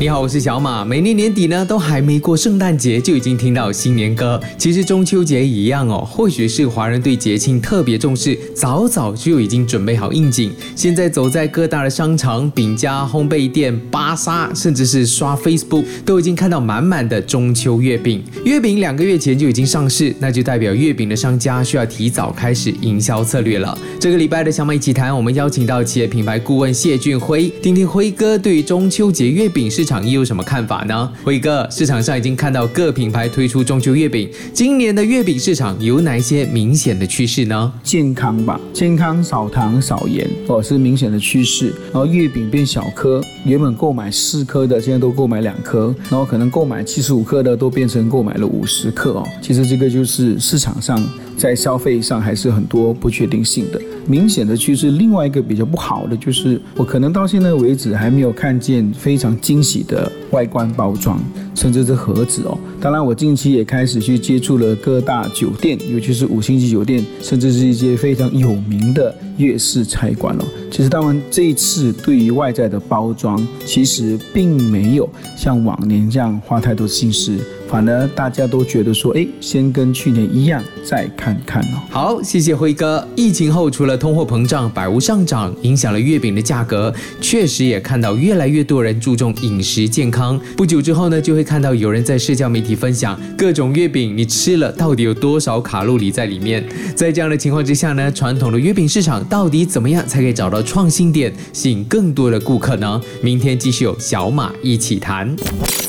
你好，我是小马。每年年底呢，都还没过圣诞节，就已经听到新年歌。其实中秋节一样哦，或许是华人对节庆特别重视，早早就已经准备好应景。现在走在各大的商场、饼家、烘焙店、巴莎，甚至是刷 Facebook，都已经看到满满的中秋月饼。月饼两个月前就已经上市，那就代表月饼的商家需要提早开始营销策略了。这个礼拜的小马一起谈，我们邀请到企业品牌顾问谢俊辉，听听辉哥对于中秋节月饼是场又有什么看法呢？辉哥，市场上已经看到各品牌推出中秋月饼，今年的月饼市场有哪一些明显的趋势呢？健康吧，健康少糖少盐哦，是明显的趋势。然后月饼变小颗，原本购买四颗的，现在都购买两颗，然后可能购买七十五克的，都变成购买了五十克哦。其实这个就是市场上在消费上还是很多不确定性的。明显的趋势，另外一个比较不好的就是，我可能到现在为止还没有看见非常惊喜的外观包装，甚至是盒子哦。当然，我近期也开始去接触了各大酒店，尤其是五星级酒店，甚至是一些非常有名的粤式菜馆哦。其实他们这一次对于外在的包装，其实并没有像往年这样花太多心思。反而大家都觉得说，哎，先跟去年一样，再看看哦。好，谢谢辉哥。疫情后，除了通货膨胀、百物上涨，影响了月饼的价格，确实也看到越来越多人注重饮食健康。不久之后呢，就会看到有人在社交媒体分享各种月饼，你吃了到底有多少卡路里在里面？在这样的情况之下呢，传统的月饼市场到底怎么样才可以找到创新点，吸引更多的顾客呢？明天继续有小马一起谈。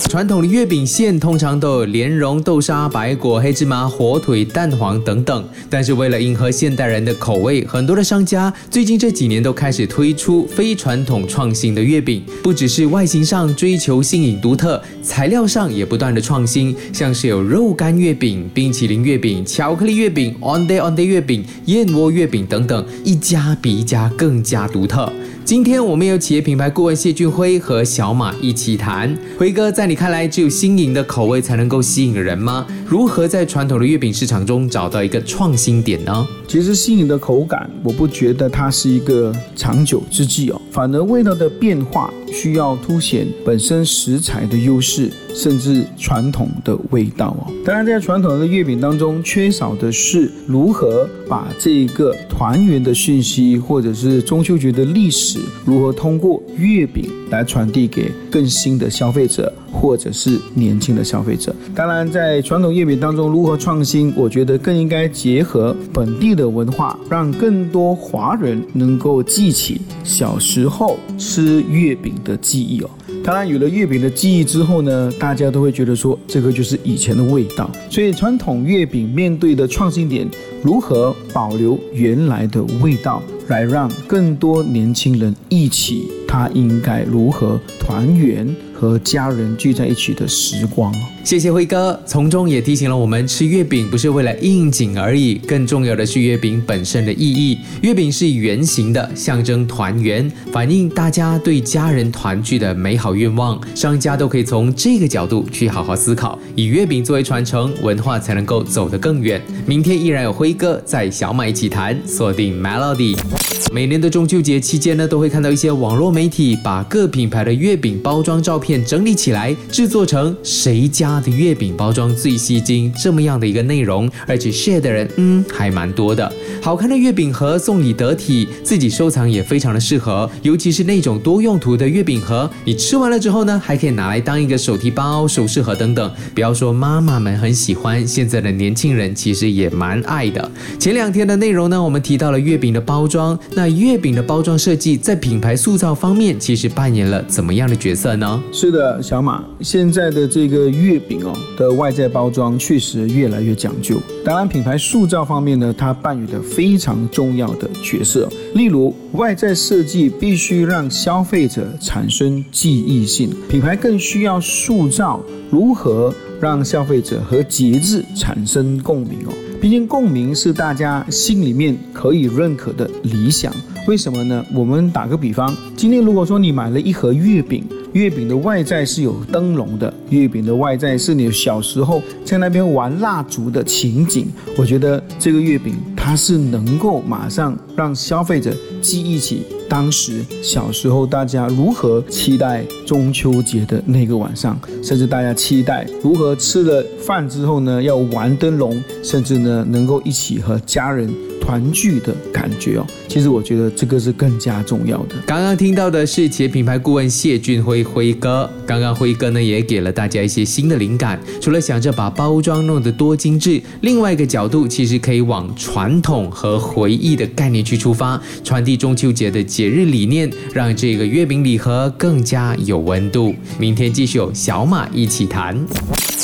传统的月饼馅通常都有莲蓉、豆沙、白果、黑芝麻、火腿、蛋黄等等，但是为了迎合现代人的口味，很多的商家最近这几年都开始推出非传统创新的月饼，不只是外形上追求新颖独特，材料上也不断的创新，像是有肉干月饼、冰淇淋月饼、巧克力月饼、on day on day 月饼、燕窝月饼等等，一家比一家更加独特。今天我们有企业品牌顾问谢俊辉和小马一起谈。辉哥，在你看来，只有新颖的口味才能够吸引人吗？如何在传统的月饼市场中找到一个创新点呢？其实新颖的口感，我不觉得它是一个长久之计哦，反而味道的变化需要凸显本身食材的优势，甚至传统的味道哦。当然，在传统的月饼当中，缺少的是如何把这个团圆的讯息，或者是中秋节的历史，如何通过月饼来传递给更新的消费者。或者是年轻的消费者，当然在传统月饼当中如何创新，我觉得更应该结合本地的文化，让更多华人能够记起小时候吃月饼的记忆哦。当然有了月饼的记忆之后呢，大家都会觉得说这个就是以前的味道。所以传统月饼面对的创新点，如何保留原来的味道，来让更多年轻人一起，他应该如何团圆？和家人聚在一起的时光谢谢辉哥，从中也提醒了我们，吃月饼不是为了应景而已，更重要的是月饼本身的意义。月饼是圆形的，象征团圆，反映大家对家人团聚的美好愿望。商家都可以从这个角度去好好思考，以月饼作为传承，文化才能够走得更远。明天依然有辉哥在小马一起谈，锁定 Melody。每年的中秋节期间呢，都会看到一些网络媒体把各品牌的月饼包装照片整理起来，制作成谁家的月饼包装最吸睛这么样的一个内容，而且 share 的人嗯还蛮多的。好看的月饼盒送礼得体，自己收藏也非常的适合，尤其是那种多用途的月饼盒，你吃完了之后呢，还可以拿来当一个手提包、首饰盒等等。不要说妈妈们很喜欢，现在的年轻人其实也蛮爱的。前两天的内容呢，我们提到了月饼的包装。那月饼的包装设计在品牌塑造方面，其实扮演了怎么样的角色呢？是的，小马，现在的这个月饼哦的外在包装确实越来越讲究。当然，品牌塑造方面呢，它扮演了非常重要的角色。例如，外在设计必须让消费者产生记忆性，品牌更需要塑造如何让消费者和节日产生共鸣哦。毕竟共鸣是大家心里面可以认可的理想，为什么呢？我们打个比方，今天如果说你买了一盒月饼，月饼的外在是有灯笼的，月饼的外在是你小时候在那边玩蜡烛的情景。我觉得这个月饼它是能够马上让消费者记忆起。当时小时候，大家如何期待中秋节的那个晚上，甚至大家期待如何吃了饭之后呢，要玩灯笼，甚至呢能够一起和家人。团聚的感觉哦，其实我觉得这个是更加重要的。刚刚听到的是企业品牌顾问谢俊辉辉哥，刚刚辉哥呢也给了大家一些新的灵感。除了想着把包装弄得多精致，另外一个角度其实可以往传统和回忆的概念去出发，传递中秋节的节日理念，让这个月饼礼盒更加有温度。明天继续有小马一起谈。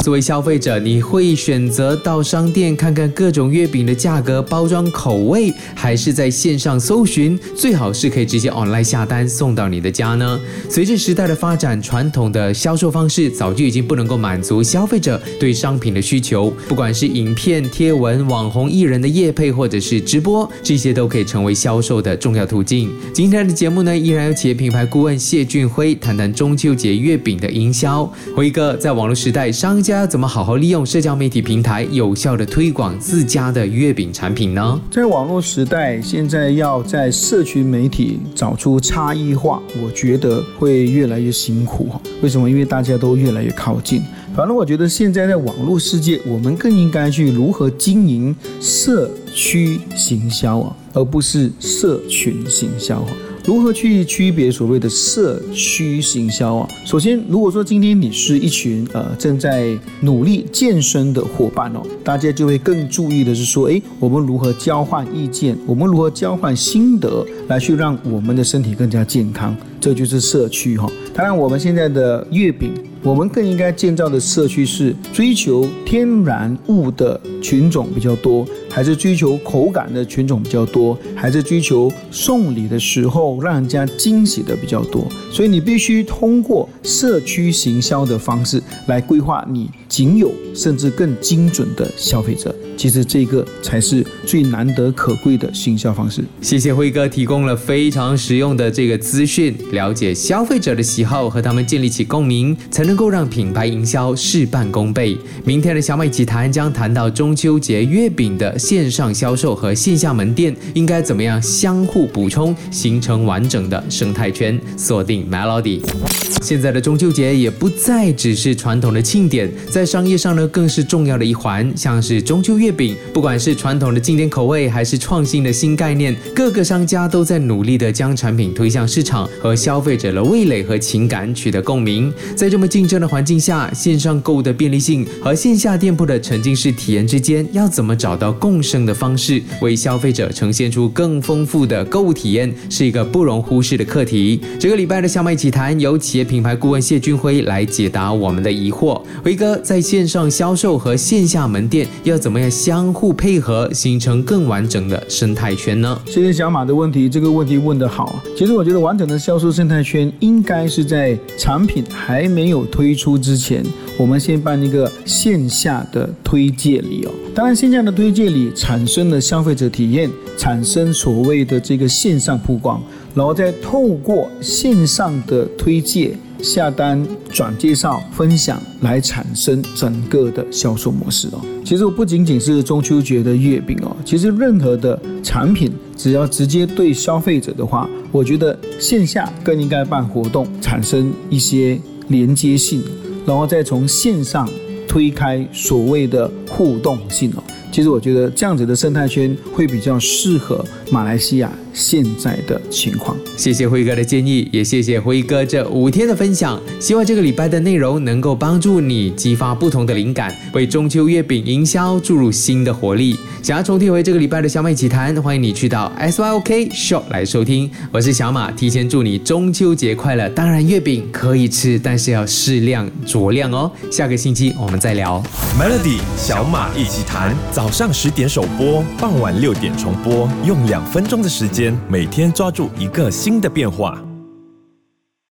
作为消费者，你会选择到商店看看各种月饼的价格、包装、口口味，还是在线上搜寻？最好是可以直接 online 下单送到你的家呢？随着时代的发展，传统的销售方式早就已经不能够满足消费者对商品的需求。不管是影片、贴文、网红艺人的业配，或者是直播，这些都可以成为销售的重要途径。今天的节目呢，依然有企业品牌顾问谢俊辉谈谈中秋节月饼的营销。辉哥，在网络时代，商家怎么好好利用社交媒体平台，有效的推广自家的月饼产品呢？在网络时代，现在要在社群媒体找出差异化，我觉得会越来越辛苦哈。为什么？因为大家都越来越靠近。反正我觉得现在在网络世界，我们更应该去如何经营社区行销啊，而不是社群行销啊。如何去区别所谓的社区行销啊？首先，如果说今天你是一群呃正在努力健身的伙伴哦，大家就会更注意的是说，诶，我们如何交换意见，我们如何交换心得，来去让我们的身体更加健康，这就是社区哈。当然，我们现在的月饼。我们更应该建造的社区是追求天然物的群种比较多，还是追求口感的群种比较多，还是追求送礼的时候让人家惊喜的比较多？所以你必须通过社区行销的方式来规划你仅有甚至更精准的消费者。其实这个才是最难得可贵的行销方式。谢谢辉哥提供了非常实用的这个资讯，了解消费者的喜好和他们建立起共鸣，才能够让品牌营销事半功倍。明天的小美集谈将谈到中秋节月饼的线上销售和线下门店应该怎么样相互补充，形成完整的生态圈。锁定 Melody。现在的中秋节也不再只是传统的庆典，在商业上呢更是重要的一环，像是中秋月。饼，不管是传统的经典口味，还是创新的新概念，各个商家都在努力的将产品推向市场，和消费者的味蕾和情感取得共鸣。在这么竞争的环境下，线上购物的便利性和线下店铺的沉浸式体验之间，要怎么找到共生的方式，为消费者呈现出更丰富的购物体验，是一个不容忽视的课题。这个礼拜的小麦奇谈，由企业品牌顾问谢军辉来解答我们的疑惑。辉哥，在线上销售和线下门店要怎么样？相互配合，形成更完整的生态圈呢？谢谢小马的问题，这个问题问得好。其实我觉得完整的销售生态圈应该是在产品还没有推出之前，我们先办一个线下的推介礼哦。当然，线下的推介礼产生了消费者体验，产生所谓的这个线上曝光，然后再透过线上的推介。下单、转介绍、分享来产生整个的销售模式哦。其实我不仅仅是中秋节的月饼哦，其实任何的产品只要直接对消费者的话，我觉得线下更应该办活动，产生一些连接性，然后再从线上推开所谓的互动性哦。其实我觉得这样子的生态圈会比较适合马来西亚。现在的情况，谢谢辉哥的建议，也谢谢辉哥这五天的分享。希望这个礼拜的内容能够帮助你激发不同的灵感，为中秋月饼营销注入新的活力。想要重听回这个礼拜的小美奇谈，欢迎你去到 S Y O K Show 来收听。我是小马，提前祝你中秋节快乐。当然，月饼可以吃，但是要适量酌量哦。下个星期我们再聊。Melody 小马一起谈，早上十点首播，傍晚六点重播，用两分钟的时间。每天抓住一个新的变化。